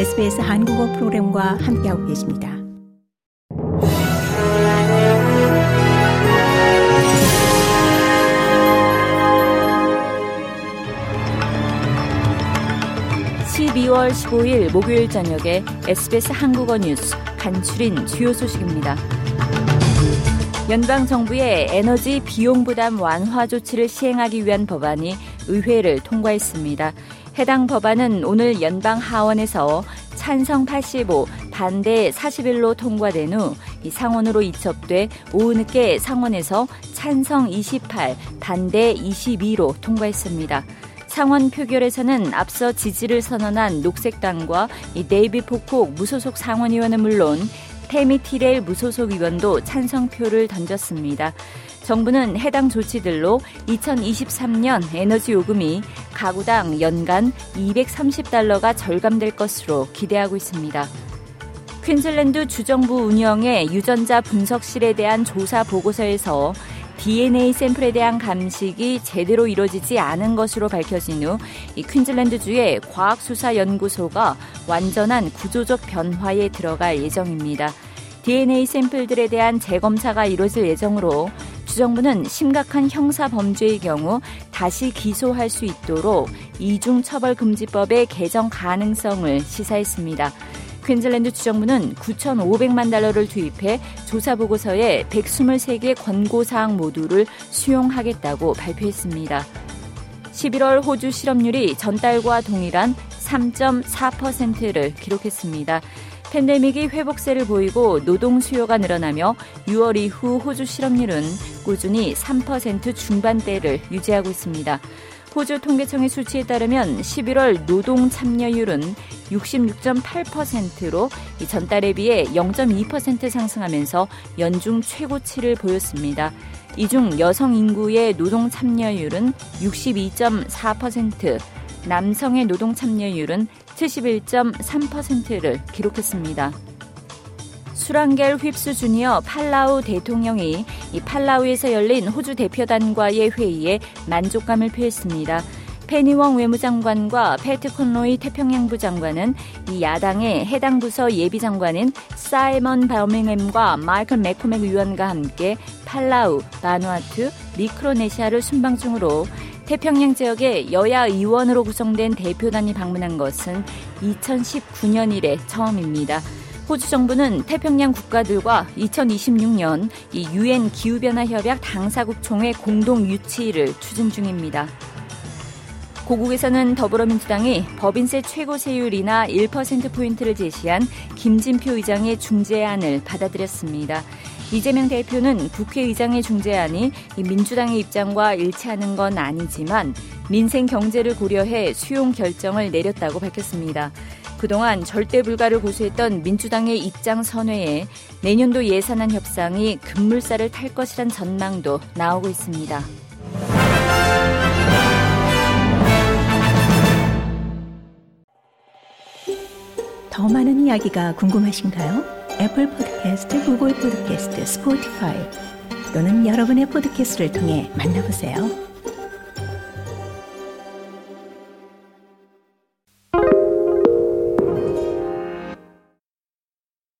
SBS 한국어 프로그램과 함께하고 계십니다. (12월 15일) 목요일 저녁에 SBS 한국어 뉴스 간추린 주요 소식입니다. 연방 정부의 에너지 비용 부담 완화 조치를 시행하기 위한 법안이 의회를 통과했습니다. 해당 법안은 오늘 연방 하원에서 찬성 85, 반대 41로 통과된 후 상원으로 이첩돼 오후 늦게 상원에서 찬성 28, 반대 22로 통과했습니다. 상원 표결에서는 앞서 지지를 선언한 녹색당과 데이비드 포콕 무소속 상원의원은 물론 테미 티렐 무소속 의원도 찬성표를 던졌습니다. 정부는 해당 조치들로 2023년 에너지 요금이 가구당 연간 230달러가 절감될 것으로 기대하고 있습니다. 퀸즐랜드 주정부 운영의 유전자 분석실에 대한 조사 보고서에서 DNA 샘플에 대한 감식이 제대로 이루어지지 않은 것으로 밝혀진 후이 퀸즐랜드주의 과학수사연구소가 완전한 구조적 변화에 들어갈 예정입니다. DNA 샘플들에 대한 재검사가 이루어질 예정으로 주정부는 심각한 형사 범죄의 경우 다시 기소할 수 있도록 이중처벌금지법의 개정 가능성을 시사했습니다. 퀸즐랜드 주정부는 9,500만 달러를 투입해 조사 보고서에 123개 권고 사항 모두를 수용하겠다고 발표했습니다. 11월 호주 실업률이 전달과 동일한 3.4%를 기록했습니다. 팬데믹이 회복세를 보이고 노동 수요가 늘어나며 6월 이후 호주 실업률은 꾸준히 3% 중반대를 유지하고 있습니다. 호주 통계청의 수치에 따르면 11월 노동 참여율은 66.8%로 전달에 비해 0.2% 상승하면서 연중 최고치를 보였습니다. 이 중 여성 인구의 노동 참여율은 62.4%, 남성의 노동 참여율은 71.3%를 기록했습니다. 수랑겔 휩스 주니어 팔라우 대통령이 이 팔라우에서 열린 호주 대표단과의 회의에 만족감을 표했습니다. 페니웡 외무장관과 패트 콘로이 태평양부 장관은 이 야당의 해당 부서 예비장관인 사이먼 바밍햄과 마이클 맥코맥 의원과 함께 팔라우, 바누아투, 미크로네시아를 순방 중으로 태평양 지역에 여야 의원으로 구성된 대표단이 방문한 것은 2019년 이래 처음입니다. 호주 정부는 태평양 국가들과 2026년 이 유엔 기후변화 협약 당사국 총회 공동 유치를 추진 중입니다. 고국에서는 더불어민주당이 법인세 최고 세율이나 1%포인트를 제시한 김진표 의장의 중재안을 받아들였습니다. 이재명 대표는 국회의장의 중재안이 민주당의 입장과 일치하는 건 아니지만 민생 경제를 고려해 수용 결정을 내렸다고 밝혔습니다. 그동안 절대 불가를 고수했던 민주당의 입장 선회에 내년도 예산안 협상이 급물살을 탈 것이란 전망도 나오고 있습니다. 더 많은 이야기가 궁금하신가요? Apple Podcast, Google Podcast, Spotify 또는 여러분의 podcast를 통해 만나보세요.